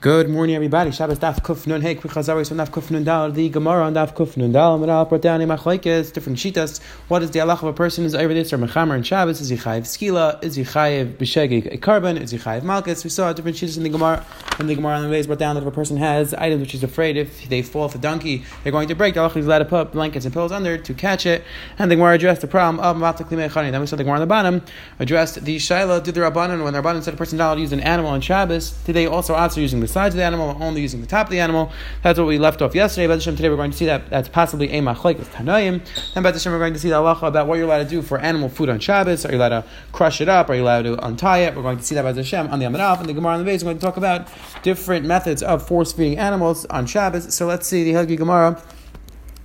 Good morning, everybody. Shabbos Daf Kuf Nun Hey Quick Chazaris from Daf Kuf Nun Dal. The Gemara on Daf Kuf Nun Dal. Miral brought down a machlekes, different shitas. What is the halach of a person who's over this or mechamer in Shabbos? Is he chayiv skila? Is he chayiv b'shegi a carbon? Is he chayiv malchus? We saw different shitas in the Gemara. And the Gemara on the ways brought down that if a person has items which he's afraid if they fall off a donkey, they're going to break. The halach is allowed to put blankets and pillows under to catch it. And the Gemara addressed the problem of matak limei Then we saw the Gemara on the bottom addressed the shaila. Did the rabbanon when the rabbanon said a person not allowed use an animal on Shabbos? Did they also answer using the sides of the animal? we're only using the top of the animal. That's what we left off yesterday. But today we're going to see that that's possibly a machlek of Tanoim. And the we're going to see the halacha about what you're allowed to do for animal food on Shabbos. Are you allowed to crush it up? Are you allowed to untie it? We're going to see that by the Hashem on the Amaraf and the Gemara on the base. We're going to talk about different methods of force feeding animals on Shabbos. So let's see the Helgi Gemara.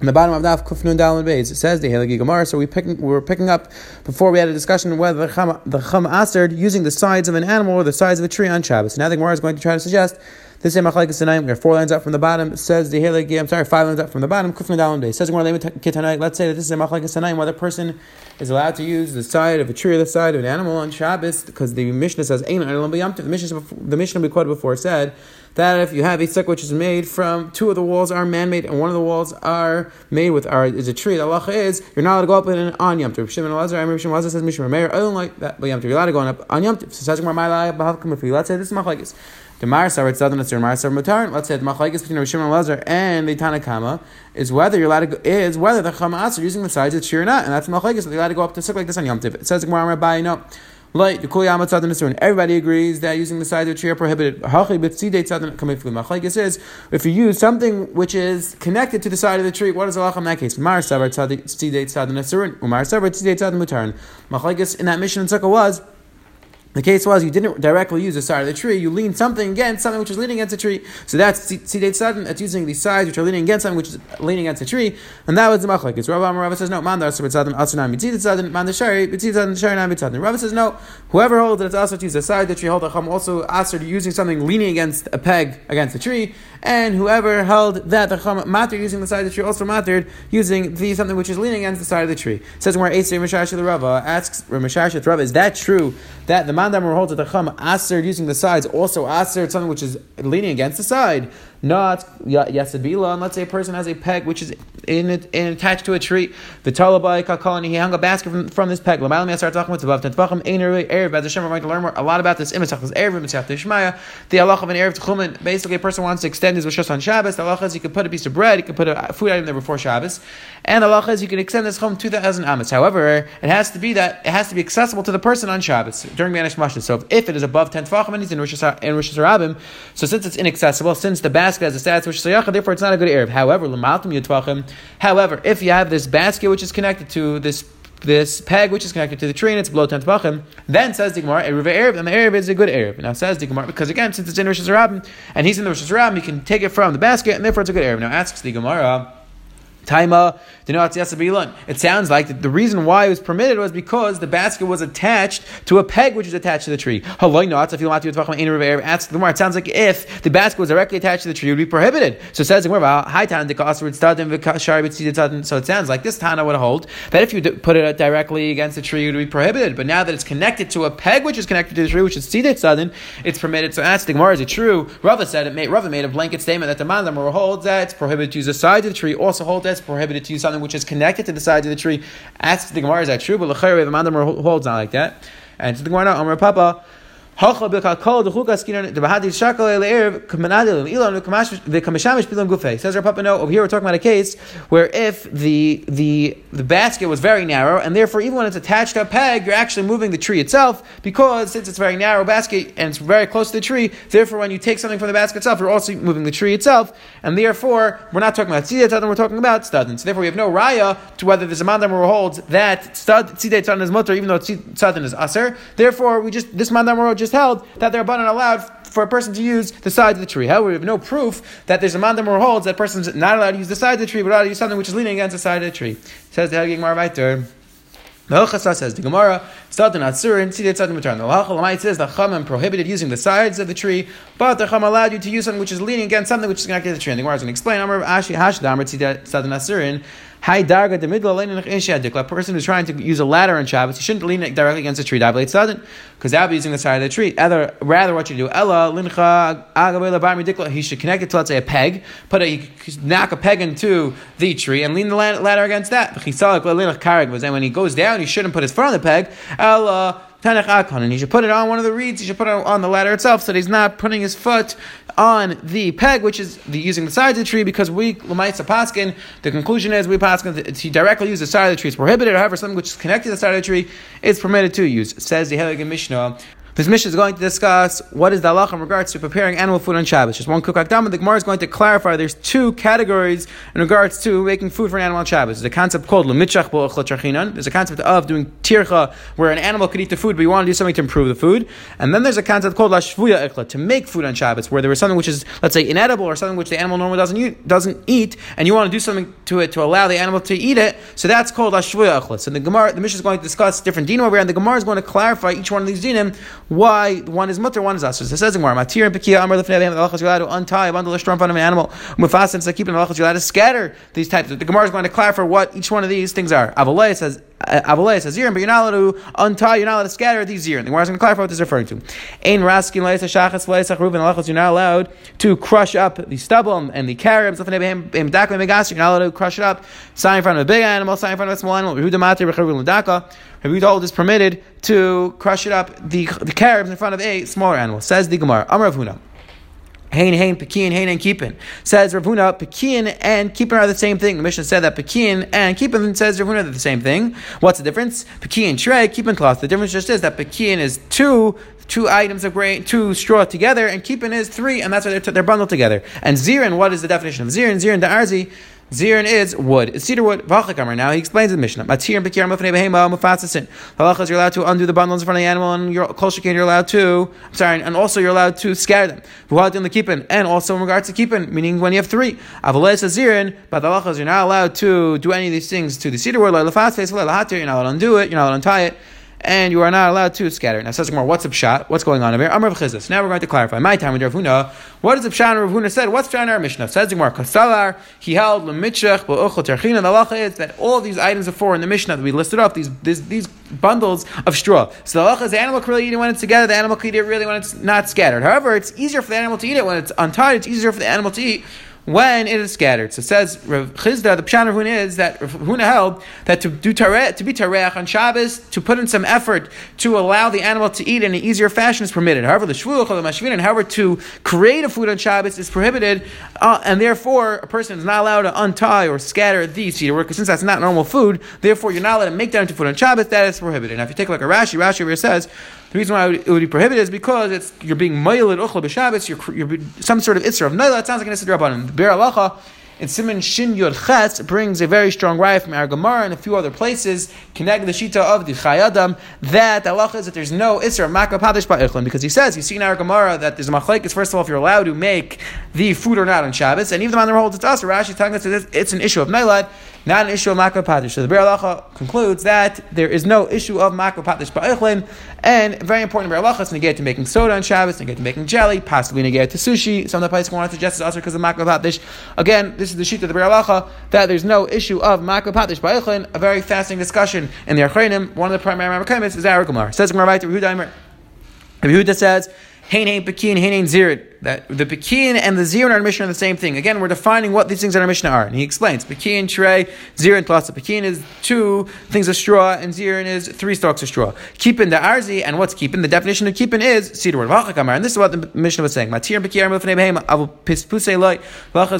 In the bottom of Daf Kufnun Dalman Beis, it says the Halagi Gemara. So we picking, we were picking up before we had a discussion whether the Chama, the Astered using the sides of an animal or the sides of a tree on Shabbos. Now the Gemara is going to try to suggest this is Machlekes Tanaim. We're four lines up from the bottom. Says the Halagi. I'm sorry, five lines up from the bottom. Kufnun Dalman Beis says Gemara. Let's say that this is a Machlekes Tanaim, whether a person is allowed to use the side of a tree or the side of an animal on Shabbos, because the Mishnah says Ein The Mishnah the Mishnah we quoted before said that if you have a sukkah which is made from two of the walls are man-made and one of the walls are made with are is a tree, the halacha is you're not allowed to go up in an on Yom Tov. Shimon Elazar, Amir Shimon Elazar says Mishmar Meir. I don't like that, but Yom Tov. You're allowed to go up on Yom Tov. So says my Let's say this is machlekes. The Mar Savar Tzadon Asur Mar Savar Mutar. Let's say the machlekes between Rishon and Elazar and the Tanakama is whether you're allowed to go, is whether the Chama are using the sides of the tree or not, and that's machlekes. You're allowed to go up to sukkah like this on Yom Tov. It says Gemara Rabbi no. Everybody agrees that using the side of the tree are prohibited. says, if you use something which is connected to the side of the tree, what is Allah in that case? Mar savar tzadid tzadin asurin, umar savar tzadid tzadin mutarin. Machlekes in that mission in Sukkah was the case was you didn't directly use the side of the tree, you leaned something against something which is leaning against a tree. So that's Sidate Sudden, that's using the sides which are leaning against something which is leaning against a tree, and that was the machlek. It's Rabbi Rava says no, Mandar Sudden, Asunam Mitzid Sudden, Mandar Shari, Mitzid Sudden, Shari Nam Mitzid. Rava says no, whoever holds that it's also to use the side of the tree, hold the chum also asked using something leaning against a peg against the tree, and whoever held that the chum matter using the side of the tree also mattered using the something which is leaning against the side of the tree. It says where Esei Mishash the Rava asks Mishash the Rava, is that true that the Mandamar holds that the chum aser using the sides also aser something which is leaning against the side not yes bila. And let's say a person has a peg which is in, it, attached to a tree. The talabai kakal and he hung a basket from, from this peg. Er, Hashem, we're going to learn more, a lot about this. The halach of an erev tchumen. Basically, a person wants to extend his rishos on Shabbos. The halach is he could put a piece of bread, he could put a food item there before Shabbos, and the halach is he can extend this home two thousand amas. However, it has to be that it has to be accessible to the person on Shabbos during Manish Mashna. So if it is above ten tvachim and he's in rishos rabim, so since it's inaccessible, since the basket basket has a status which is therefore it's not a good erev. However, However, if you have this basket which is connected to this this peg which is connected to the tree and it's below ten tefachim, then says the Gemara, erev erev, and the erev is a good erev. Now says the Gemara because again, since it's in Rosh Hashanah and he's in the Rosh Hashanah, he can take it from the basket and therefore it's a good erev. Now asks the Gemara. Taima, it sounds like the reason why it was permitted was because the basket was attached to a peg which is attached to the tree. It sounds like if the basket was directly attached to the tree, it would be prohibited. So it says so it sounds like this Tana would hold that if you put it directly against the tree, it would be prohibited. But now that it's connected to a peg which is connected to the tree, which is Sidet Sadin, it's permitted. So ask the Gemara, is it true? Rava said it made Rava made a blanket statement that the Mandam holds that it's prohibited to use the side of the tree, also hold that prohibited to use something which is connected to the sides of the tree. Asks the Gemara, is that true? But the Mandam holds not like that. And so the Gemara, Amar Papa, says our Papa, no, over here we're talking about a case where if the, the, the basket was very narrow, and therefore even when it's attached to a peg, you're actually moving the tree itself, because since it's a very narrow basket and it's very close to the tree, therefore when you take something from the basket itself, you're also moving the tree itself, and therefore we're not talking about tzidei tzadin, we're talking about studin. So therefore we have no raya to whether there's a holds that stud tzidei is mutter, even though tzadin is aser. Therefore we just, this mandam just just held that they're abundant allowed for a person to use the sides of the tree. However, we have no proof that there's a mandam or holds that person's not allowed to use the side of the tree, but allowed to use something which is leaning against the side of the tree. Says the Hagig Marvaiter. The Hilchasa says the Gemara, Tzadin Atzurin, Tzidei Tzadin Matern. The Halachalamite says the Chamam prohibited using the sides of the tree, but the Chum allowed you to use something which is leaning against something which is connected to the tree. And the Gemara is going to explain, Amr Ashi Hashdamr Tzidei Tzadin Atzurin, Hi darga the middle A person who's trying to use a ladder on Shabbos, he shouldn't lean it directly against a tree. Because that would be using the side of the tree. Either, rather, what you do, Ella lincha he should connect it to let's say a peg, put a knock a peg into the tree and lean the ladder against that. He saw And when he goes down, he shouldn't put his foot on the peg. Ella and he should put it on one of the reeds. He should put it on the ladder itself, so that he's not putting his foot on the peg, which is the, using the sides of the tree. Because we lemaitza paskin, the conclusion is we paskin he directly uses the side of the tree It's prohibited. However, something which is connected to the side of the tree is permitted to use. Says the Helig Mishnah. This mission is going to discuss what is the halacha in regards to preparing animal food on Shabbos. Just one quick akdam. The Gemara is going to clarify there's two categories in regards to making food for an animal on Shabbos. There's a concept called lumitchach There's a concept of doing tircha, where an animal could eat the food, but you want to do something to improve the food. And then there's a concept called lashvuya ichla, to make food on Shabbos, where there is something which is, let's say, inedible or something which the animal normally doesn't eat, doesn't eat and you want to do something to it to allow the animal to eat it. So that's called lashvuya ichla. So the Gemara, the mission is going to discuss different dinim over here, and the Gemara is going to clarify each one of these dinim why one is mutter, one is asr. It says in Gemara, Matir and Pekia Amar Lefnei the Alachas allowed to untie a bundle of straw in front of an animal. Mufasin says keep an Alachas allowed to scatter these types. The Gemara is going to clarify what each one of these things are. Avalei says uh, Avalei says zirin, but you're not allowed to untie, you're not allowed to scatter these zirin. The Gemara is going to clarify what this is referring to. Ein raskin leisa shachas leisa ruven alachas. You're not allowed to crush up the stubble and the carobs. You're not allowed to crush it up. Sign in front of a big animal, sign in front of a small animal. Rabbi Yehuda is permitted to crush it up the the carobs in front of a smaller animal. Says the Gemara. Amar Huna. Hain, hain, pekin, hain, and keepin. Says Ravuna, pekin and keepin are the same thing. The Mishnah said that pekin and keepin says Ravuna are the same thing. What's the difference? Pekin, shreg, keepin cloth. The difference just is that pekin is two two items of grain, two straw together, and keepin is three, and that's why they're, t- they're bundled together. And zirin, what is the definition of zirin? Zirin, the arzi, Zirin is wood. It's cedar wood. V'achakamer. Now he explains the Mishnah. Matir and Bekir Mufnei Behema Mufatsasin. Halachas, you're allowed to undo the bundles in front of the animal, and you're kol you're allowed to. I'm sorry, and also you're allowed to scatter them. V'hadim the keepin, and also in regards to keepin, meaning when you have three. Avalei says Zirin, but the halachas, you're not allowed to do any of these things to the cedar wood. You're not allowed to undo it. You're not allowed to untie it and you are not allowed to scatter. Now says more, what's the pshat? What's going on over here? Amr Chizis. Now we're going to clarify. My time with Rav Huna. What is the pshat? Rav Huna said. What's pshat in our Mishnah? Says more, Kasalar. He held lemitchach ba'uchel terchina. The halacha is that all these items of four in the Mishnah that we listed up, these these, these bundles of straw. So the halacha is the animal can really eat it when it's together. The animal can eat it really when it's not scattered. However, it's easier for the animal to eat it when it's untied. It's easier for the animal to eat when it is scattered. So says Rav Chisda, the Pshan Rav Huna is that Rav Huna held that to do to be tareach on Shabbos, to put in some effort to allow the animal to eat in an easier fashion is permitted. However, the shvuach or the mashvin, and however to create a food on Shabbos is prohibited, uh, and therefore a person is not allowed to untie or scatter the cedar because since that's not normal food, therefore you're not allowed to make that into food on Shabbos. That is prohibited. Now, if you take a Rashi, Rashi over here says the reason why it would be prohibited is because it's you're being moiled uchla b'Shabbos. You're, you're some sort of itzra of naila. It sounds like an itzra rabbanon. The Biur Halacha in Simon Shin Yod Ches brings a very strong raya from our Gemara and a few other places, connect the Shita of the Chayei Adam, that the Allah is that there's no Isra Makra Padish Ba'ichlin, because he says, you see in our Gemara that there's a machlekes, first of all, if you're allowed to make the food or not on Shabbos, and even the man holds it to us, Rashi telling us that it's an issue of Nailad, not an issue of Makra Padish. So the Biur Halacha concludes that there is no issue of Makra Padish Ba'ichlin, and very important, Biur Halacha is negate to making soda on Shabbos, negate to making jelly, possibly negate to sushi. Some of the places want to suggest it's also because of Makra Padish. Again, this is the sheet of the Biur Halacha, that there's no issue of Makra Padish Ba'ichlin, a very fascinating discussion in the Acharonim. One of the primary Rambam is Gemara. Says Gemara right to Yehuda Yehuda says, Hein hein pekin, hein hein zirid that the Pekin and the Zir in our are the same thing. Again, we're defining what these things in our Mishnah are. And he explains Pekin, Shrei, Zir, and Tlasa. Pekin is two things of straw, and Zirin is three stalks of straw. Keeping the Arzi, and what's keeping? The definition of keeping is cedar wood. And this is what the Mishnah was saying. Matir and Pekin are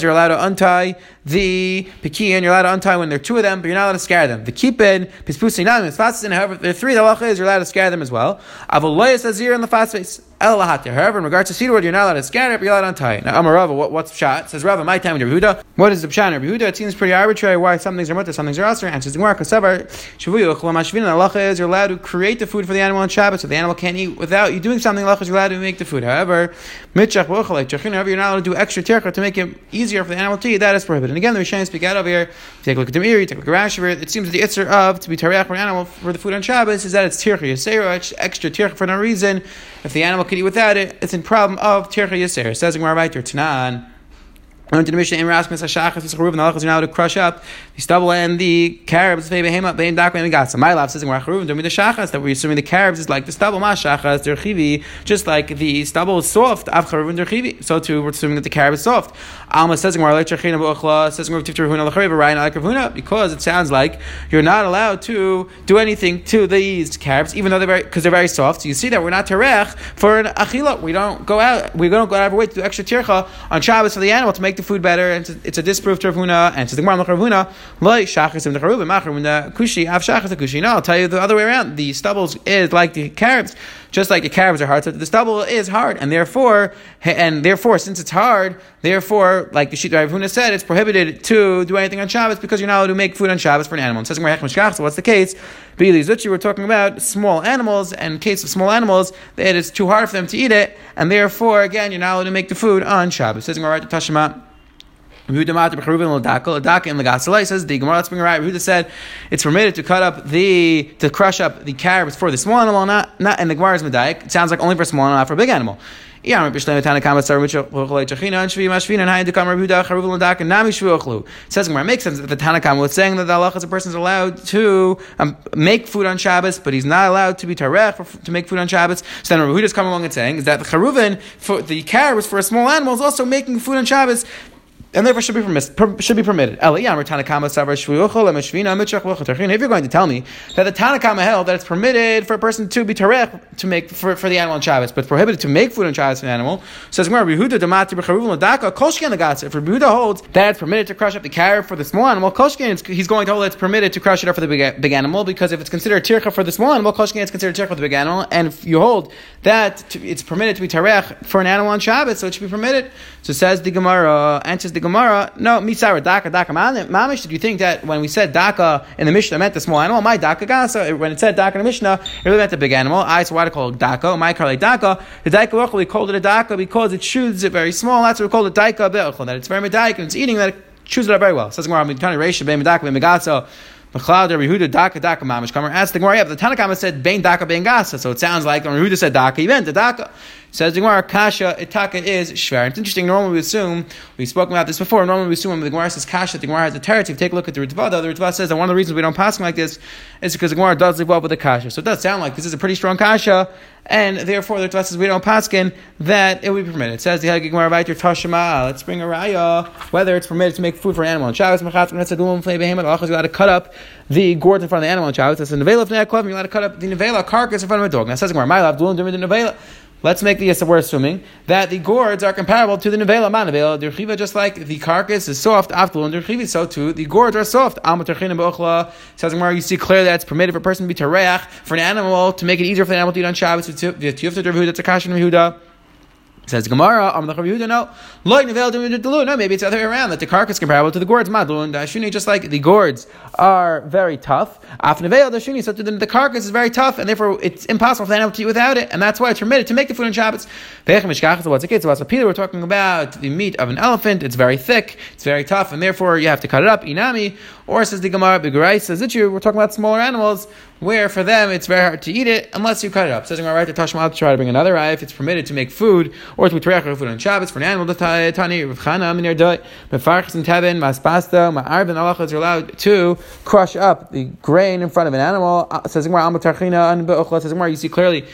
you're allowed to untie the Pekin, you're allowed to untie when there are two of them, but you're not allowed to scare them. The keeping, Pispuse, not in however, there are three, the halacha you're allowed to scare them as well. Avolayas Azir in the fast face. However, in regards to cedar you're not allowed to it, but you're allowed untie tie. Now, Amar Rava, what, what's pshat? Says Rava, my time with Yehuda. What is the pshat in Yehuda? It seems pretty arbitrary why some things are mutter, some things are aser. Answers the Gemara, Kasavar, Shavuyu, Chlamashvin, Allah is you're allowed to create the food for the animal on Shabbat, so the animal can't eat without you doing something, Allah is allowed to make the food. However, Mitchach, however, you're not allowed to do extra tercha to make it easier for the animal to eat, that is prohibited. And again, the Rishonim speak out over here. Take a look at the Meiri, take a look at Rashi, it seems that the itzer of to be tareach for an animal for the food on Shabbos is that it's yasera, extra tircha for no reason. If the animal could eat without it, it's in problem of tircha yasera. Says Gemara right Tanan. Went to the Mishnah and we're asking Sashachas Yischaruv and Halachas are now to crush up stubble and the carobs. My love says that we're assuming the carobs is like the stubble. Ma Shachas derchivi just like the stubble is soft. Av derchivi. So too we're assuming that the carob is soft. Alma says says because it sounds like you're not allowed to do anything to these carobs even though they're because they're very soft. So you see that we're not terech for an achila. We don't go out. We don't go out of our way to do extra tircha on Shabbos for the animal to make the food better, and it's a disproof Ravuna, and to the Gemara loy shachas the Charuvim, machar kushi av shachas kushi. No, I'll tell you the other way around. The stubbles is like the carobs, just like the carobs are hard. So the stubble is hard, and therefore, and therefore, since it's hard, therefore, like the Shita Ravuna said, it's prohibited to do anything on Shabbos because you're not allowed to make food on Shabbos for an animal. It says so what's the case? We're talking about small animals, and case of small animals, it is too hard for them to eat it, and therefore, again, you're not allowed to make the food on Shabbos. It says Tashima. Says the Gemara. Let's right. Yehuda said it's permitted to cut up the to crush up the carrots for the small animal, not not. And the Gemara is medayik. It sounds like only for small animal, not for big animal. It says Gemara makes sense that the Tanakama was saying that the Allah is a person is allowed to um, make food on Shabbos, but he's not allowed to be tarech to make food on Shabbos. So then Rehuda is coming along and saying is that the charuvin for the carrots for a small animal is also making food on Shabbos and therefore should be, permis- should be permitted. If you're going to tell me that the Tanakama held that it's permitted for a person to be tarech to make for, for the animal on Shabbos, but prohibited to make food on Shabbos for an animal, says Yehuda If Yehuda holds that it's permitted to crush up the carrot for the small animal, Koshkin he's going to hold that it's permitted to crush it up for the big, big animal because if it's considered tircha for the small animal, Koshkin is considered tircha for the big animal, and if you hold that it's permitted to be tarech for an animal on Shabbos, so it should be permitted. So says the Gemara, answers the Gemara, no, misara daka daka mamish. Did you think that when we said daka in the Mishnah meant the small animal? My daka gasa. When it said daka in the Mishnah, it really meant the big animal. I so why to call it daka? My it daka. The daka we called it a daka because it chews it very small. That's what we call it daka That it's very medaik and it's eating that it chews it up very well. Says Gemara, I'm trying to ratio be medaka be megatso. Machlad Rehuda Daka Daka Mamish Kamer. Ask the Gemara, yeah, the Tanakama said Bain Daka Bain Gasa, so it sounds like when Rehuda said Daka, he meant the Daka. Says the Gemara, Kasha Itaka is Shver. It's interesting. Normally we assume we've spoken about this before. Normally we assume when the Gemara says Kasha, the Gemara has a territory. Take a look at the Ritva, the Ritva says that one of the reasons we don't pass like this is because the Gemara does live well with the Kasha. So it does sound like this is a pretty strong Kasha, and therefore the Ritva says we don't paskin that it would be permitted. It says the Gemara Vayter Tashima. Let's bring a raya whether it's permitted to make food for an animal. And Shabbos Machatz Metzadum Flei Behemoth. You're allowed to cut up the gourds in front of the animal. And Shabbos that's a nevela. You're allowed to cut up the nevela carcass in front of a dog. Now says Gemara, my love, doing the nevela. Let's make the we're assuming that the gourds are comparable to the nevela man nevela derchiva, just like the carcass is soft after and derchiva, so too the gourds are soft. Says you see clearly that it's permitted for a person to be tereach for an animal to make it easier for the animal to eat on Shabbos. That's a kashin Yehuda. Says Gemara, Am Yehuda, no. No, maybe it's the other way around, that the carcass comparable to the gourds. Madlun, Dashuni, just like the gourds are very tough. Afnevel, Dashuni, so the carcass is very tough, and therefore it's impossible for the animal to eat without it, and that's why it's permitted to make the food on Shabbos. The? We're talking about the meat of an elephant. It's very thick, it's very tough, and therefore you have to cut it up. Inami, or says the Gemara, Bigurai says it you. We're talking about smaller animals where for them it's very hard to eat it unless you cut it up. Says Gemara, right to Tashma to try to bring another eye if it's permitted to make food or to be food on Shabbos for an animal. Tani Rav Chana Minir Doi Mefarchas and Tevin Maspasta Ma'arv and Allah are allowed to crush up the grain in front of an animal. Uh, says Says Gemara, you see clearly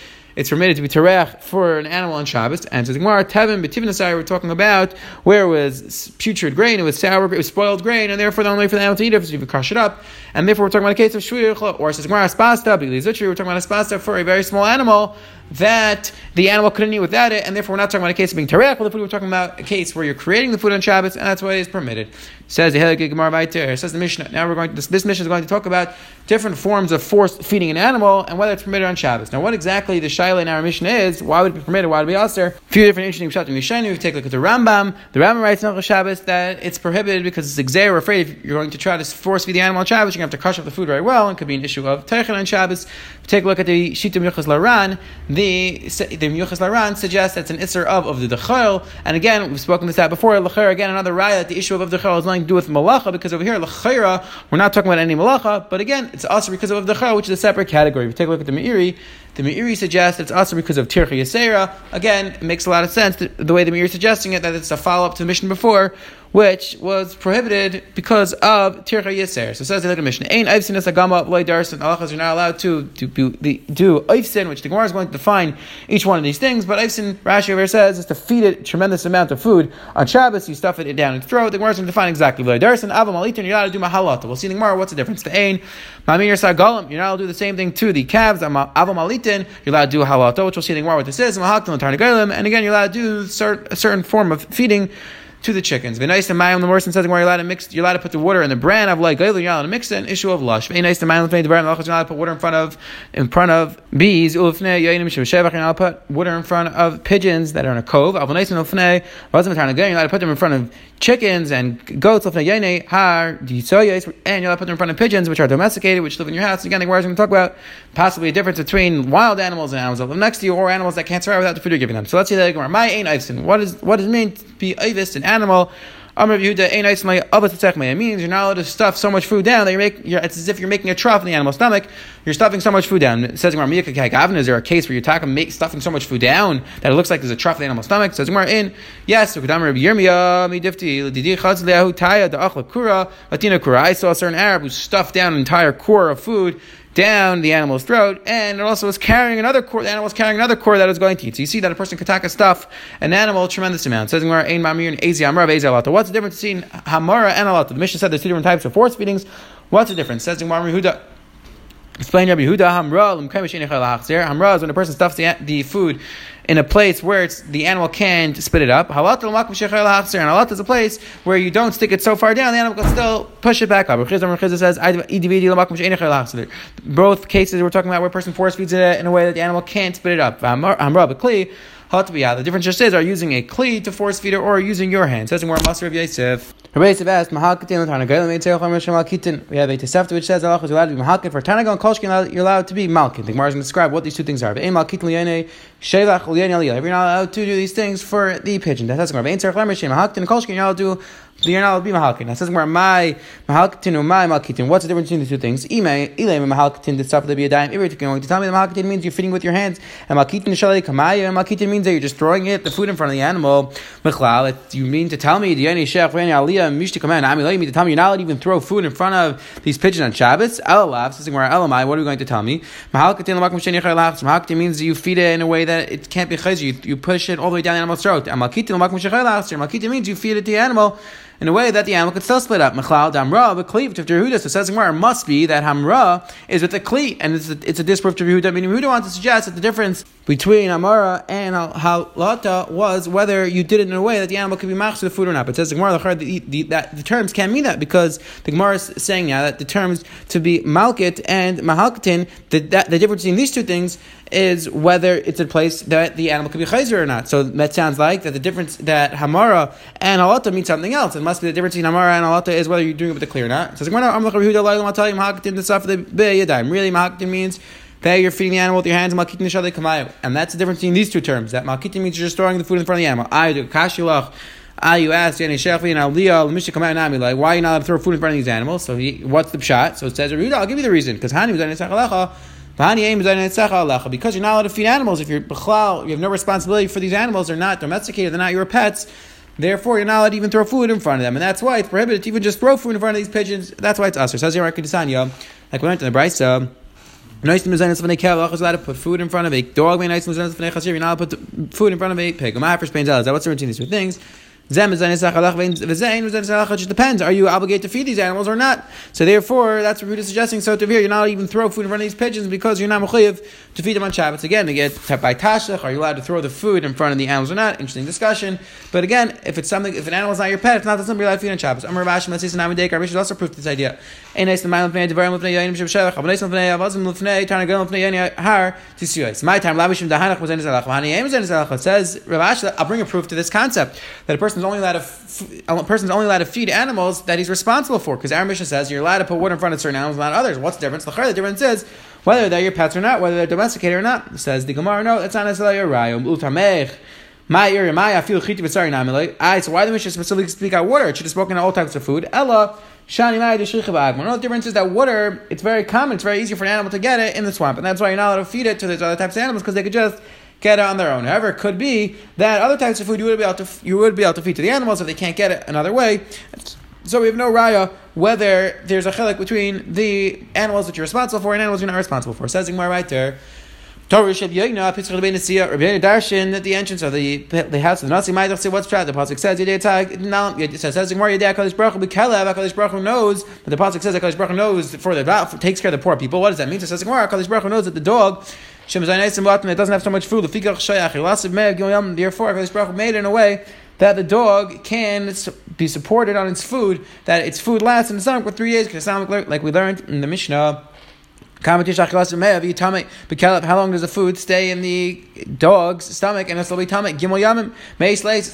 it's permitted to be terech for an animal on Shabbos. And so the Gemara Tevin B'Tivnasai we're talking about where it was putrid grain, it was sour, it was spoiled grain, and therefore the only way for the animal to eat it is if you crush it up. And therefore we're talking about a case of shvuyach, or says Gemara Aspasta, we're talking about a spasta for a very small animal that the animal couldn't eat without it, and therefore we're not talking about a case of being tarek with the food. We're talking about a case where you're creating the food on Shabbos, and that's why it is permitted. Says the Says the Mishnah. Now we're going. To, this, this Mishnah is going to talk about different forms of force feeding an animal and whether it's permitted on Shabbos. Now, what exactly the shaila in our Mishnah is? Why would it be permitted? Why would it be aser? A few different interesting pshat in Mishnah. We take a look at the Rambam. The Rambam writes on Shabbos that it's prohibited because it's exer. We're afraid if you're going to try to force feed the animal on Shabbos, you're going to have to crush up the food very well, and could be an issue of teichin on Shabbos. Take a look at the Shitim Yuchas Laran. The the Yuchas Laran suggests that it's an Isser of of the Dechel. And again, we've spoken this out before. Lachera, again, another raya that the issue of the Dechel has nothing to do with Malacha, because over here, Lachera, we're not talking about any Malacha, but again, it's also because of the Dechel, which is a separate category. If you take a look at the Meiri, the Meiri suggests it's also because of Tircha Yasera. Again, it makes a lot of sense the way the Meiri is suggesting it, that it's a follow up to the mission before, which was prohibited because of Tircha Yisr. So it says the Mishnah, Ain Eivsin is Agama Loy Darsin. Halachas, you're not allowed to, do, Eivsin, which the Gemara is going to define each one of these things, but Eivsin, Rashi over says, is to feed it tremendous amount of food. On Shabbos, you stuff it down its throat. The Gemara is going to define exactly Loy Darsin, Avam Alitin, you're allowed to do Mahalata. We'll see the Gemara what's the difference. The Ain, Mamir Sagalim, you're not allowed to do the same thing to the calves. Avam Alitin, you're allowed to do Halata, which we'll see the Gemara what this is. And again, you're allowed to do a certain form of feeding to the chickens. nice to Mayim, the Morrison says, you're allowed to mix, you're allowed to put the water in the bran of like, you're allowed to mix it, an issue of lush. nice to Mayim, the bran, you're allowed to put water in front of, in front of bees, you're allowed to put water in front of pigeons that are in a cove. You're allowed to put them in front of chickens and goats, and you're allowed to put them in front of pigeons, which are domesticated, which live in your house. Again, the we're going to talk about possibly a difference between wild animals and animals that live next to you, or animals that can't survive without the food you're giving them. So let's see that. My ain't What is what does it mean to be and animal. Amr Yehuda nice It means you're not allowed to stuff so much food down that you're, make, it's as if you're making a trough in the animal's stomach. You're stuffing so much food down. It says Is there a case where you're talking make stuffing so much food down that it looks like there's a trough in the animal's stomach? It says in yes. I saw a certain Arab who stuffed down an entire core of food down the animal's throat, and it also was carrying another core. The animal was carrying another core that was going to eat. So you see that a person could take a stuff an animal tremendous amount. Says What's the difference between hamara and alata? The Mishnah said there's two different types of force feedings. What's the difference? Says Huda. Explain Rabbi Huda Hamra Hamra is when a person stuffs the, the food in a place where it's, the animal can't spit it up. Halat and halat is a place where you don't stick it so far down, the animal can still push it back up. says, both cases we're talking about where a person force feeds it in a way that the animal can't spit it up. The difference just is, are using a cleat to force feed it or using your hand. Says in more Master of Yosef. Rabbi Yosef asked, Mahakitin l'tarnagal, we have a Tosefta which says Allah is allowed to be Mahakin. For Tanagal and Kolshkin, you're allowed to be Malkin. The Gemara is going to describe what these two things are. If you're not allowed to do these things for the pigeon, that says Gemara. Mahakin and Kolshkin, you're allowed to do you're not be mahalkin. Now, it says where my mahalkitin or my malkitin. What's the difference between the two things? Ime, ilay, mahalkitin, the stuff that be a dime. If you're going to tell me the mahalkitin means you're feeding with your hands, and malkitin shalei kamaya, and malkitin means that you're just throwing it, the food in front of the animal. Mechlal, you mean to tell me, the shech, aliyah, mishti command, I mean, to tell me you're not allowed to even throw food in front of these pigeons on Shabbos? Elalav, says where elamai, what are we going to tell me? Mahalkitin, lamakum sheni chaylav, mahalkitin means you feed it in a way that it can't be chayz, you, you push it all the way down the animal's throat. And malkitin, lamakum sheni chaylav, malkitin means you feed it to the animal in a way that the animal could still split up. Mechlal damra, cleave to Yehuda. So says Gemara must be that hamra is with the kli, and it's a, it's a disproof to Yehuda. Meaning Yehuda wants to suggest that the difference between amara and halata was whether you did it in a way that the animal could be machzor the food or not. But says the Gemara that the terms can't mean that because the Gemara is saying now that the terms to be malkit and mahalkatin, the, that, the difference between these two things is whether it's a place that the animal could be chayzer or not. So that sounds like that the difference that hamara and halata mean something else. It must be the difference between Amara and halata is whether you're doing it with the clear or not. So really mahakitin means that you're feeding the animal with your hands, and that's the difference between these two terms. That malkitin means you're just throwing the food in front of the animal. I do kashilach. Ah, you asked Yani Shefli and Aliyah, Lamishta come out Nami, like, why are you not allowed to throw food in front of these animals? So he, what's the shot? So it says, I'll give you the reason, because Hani was because you're not allowed to feed animals. If you're you have no responsibility for these animals. They're not domesticated. They're not your pets. Therefore, you're not allowed to even throw food in front of them, and that's why it's prohibited to even just throw food in front of these pigeons. That's why it's us. Says here, like we went in the Brisa. Nice to allowed to put food in front of a dog. Nice to You're not allowed to put food in front of a pig. What's the between these two things? It just depends. Are you obligated to feed these animals or not? So therefore, that's what Ruth is suggesting. So to you're not even throw food in front of these pigeons because you're not mechayiv to feed them on Shabbos. Again, to get by tashlech, are you allowed to throw the food in front of the animals or not? Interesting discussion. But again, if it's something, if an animal is not your pet, it's not something you're allowed to feed on Shabbos. Amar Rashi, let's say Our Rashi also proof this idea. My time, says Rashi, I'll bring a proof to this concept that a person is only allowed to a person is only allowed to feed animals that he's responsible for. Because our mission says you're allowed to put water in front of certain animals, not others. What's the difference? The difference is whether they're your pets or not, whether they're domesticated or not. Says the Gemara, no, that's not necessarily a raya. My area, my I feel chiti b'tzari namilei. I so why the mission specifically speak out water? It should have spoken all types of food. Ella shani One of the difference is that water. It's very common. It's very easy for an animal to get it in the swamp, and that's why you're not allowed to feed it to those other types of animals because they could just get it on their own. However, it could be that other types of food you would be able to you would be able to feed to the animals if they can't get it another way. So we have no raya whether there's a chilik between the animals that you're responsible for and animals you're not responsible for. Says Gemara right there. Torah Sheb Yoina, Pitzchel Rabbeinu Sia, Rabbeinu Darshan at the entrance of the the house of the Nasi Maidach say what's trap. The pasuk says Yedei. Now it says Yedei Hakadosh Baruch Hu B'Kelev. Hakadosh Baruch knows. But the pasuk says Hakadosh Baruch knows for the takes care of the poor people. What does that mean? So says Hakadosh Baruch Hu knows that the dog Shem Zaynaisim Latin it doesn't have so much food. The Fikach Shayach Mev Gimel Therefore Hakadosh Baruch made it in a way that the dog can be supported on its food, that its food lasts in the stomach for three days, like we learned in the Mishnah. How long does the food stay in the dog's stomach and it's? Gimel yamim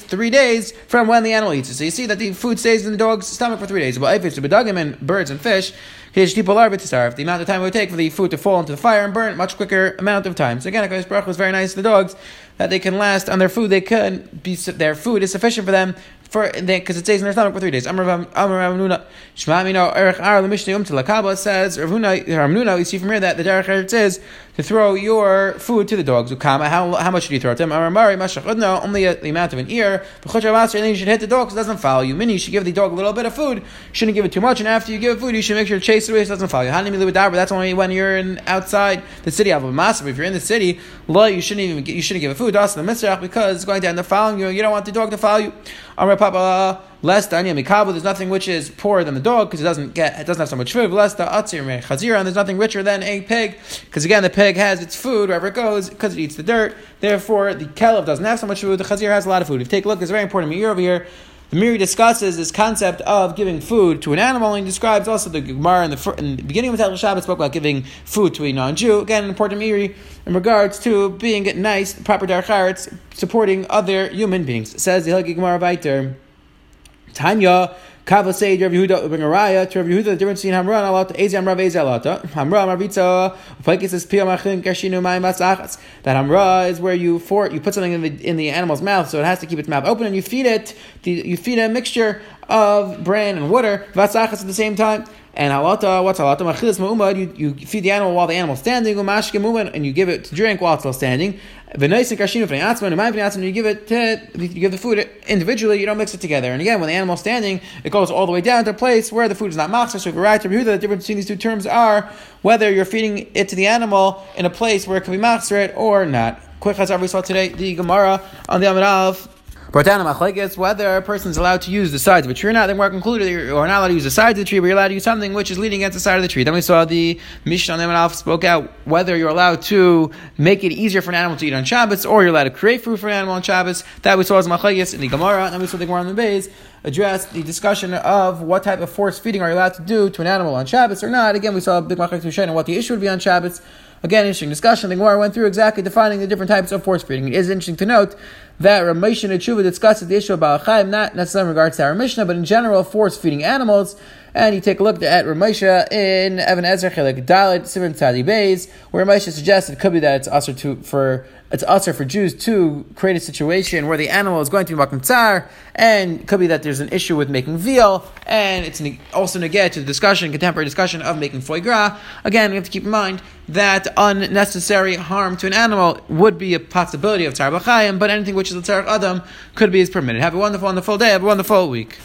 three days from when the animal eats it. So you see that the food stays in the dog's stomach for three days. Well, if it's and birds and fish, the amount of time it would take for the food to fall into the fire and burn, much quicker amount of time. So again, Hakadosh Baruch was very nice to the dogs that they can last on their food. They can be their food is sufficient for them for because it stays in their stomach for three days. Amar Ramnuna Shema Mino Erech Ar Um Lakaba says Ravuna Ramnuna. You see from here that the Derech is to throw your food to the dogs. How, how much should you throw to them? Only the amount of an ear. And then you should hit the dog because it doesn't follow you. Meaning you should give the dog a little bit of food. Shouldn't give it too much, and after you give it food, you should make sure to chase it away so it doesn't follow you. That's only when you're in outside the city. If you're in the city, you shouldn't even you shouldn't give it food. Because it's going to end up following you. You don't want the dog to follow you. Papa less tanya mikabel. There's nothing which is poorer than the dog because it doesn't get it doesn't have so much food. Less the atzir chazira, and there's nothing richer than a pig because again the pig has its food wherever it goes because it eats the dirt. Therefore, the kelev doesn't have so much food. The chazir has a lot of food. If you take a look, it's very important. Year over here. The Meiri discusses this concept of giving food to an animal, and he describes also the Gemara in the, in the beginning of the Shabbat spoke about giving food to a non-Jew. Again, an important Meiri in regards to being nice, proper darcharetz, supporting other human beings. says the Hilgi Gemara Viter. Tanya, Kava say Rav Yehuda bring a raya to Rav Yehuda the difference between Hamra and Alata Ezi Hamra Vezi Alata Hamra Marvitza Upakis says Piyam Achim Kashinu Mayim Basachas that Hamra is where you for you put something in the in the animal's mouth so it has to keep its mouth open and you feed it you feed a mixture of bran and water Vasachas at the same time and halata, what's halata? Machilas ma'umad, you, you feed the animal while the animal's standing, and you give it to drink while it's still standing. V'noisik kashinu v'ne'atzman, you give it to, you give the food individually, you don't mix it together. And again, when the animal's standing, it goes all the way down to a place where the food is not machzor. So right to the difference between these two terms are whether you're feeding it to the animal in a place where it can be machzor or not. Quick chazar we saw today, the Gemara on the Amid whether a person is allowed to use the sides of a tree or not, then we're concluded you are not allowed to use the sides of the tree, but you're allowed to use something which is leaning against the side of the tree. Then we saw the Mishnah on Alf spoke out whether you're allowed to make it easier for an animal to eat on Shabbos, or you're allowed to create food for an animal on Shabbos. That we saw as Machlekes in the Gemara, then we saw the Gemara on the base address the discussion of what type of force feeding are you allowed to do to an animal on Shabbos or not. Again, we saw a big Machlekes and what the issue would be on Shabbos. Again, interesting discussion. The Gemara went through exactly defining the different types of force feeding. It is interesting to note that Ramesha and Tshuva discusses the issue of Balachayim, not necessarily in regards to our Mishnah, but in general, force feeding animals. And you take a look at Ramesha in Even HaEzer Chelik Dalit Simon Tzadi Beis, where Ramesha suggests it could be that it's also to for it's also for Jews to create a situation where the animal is going to be makom tsar, and could be that there's an issue with making veal, and it's also negate to the discussion, contemporary discussion of making foie gras. Again, we have to keep in mind that unnecessary harm to an animal would be a possibility of tzar b'chayim, but anything which is a tzar adam could be as permitted. Have a wonderful, wonderful day. Have a wonderful week.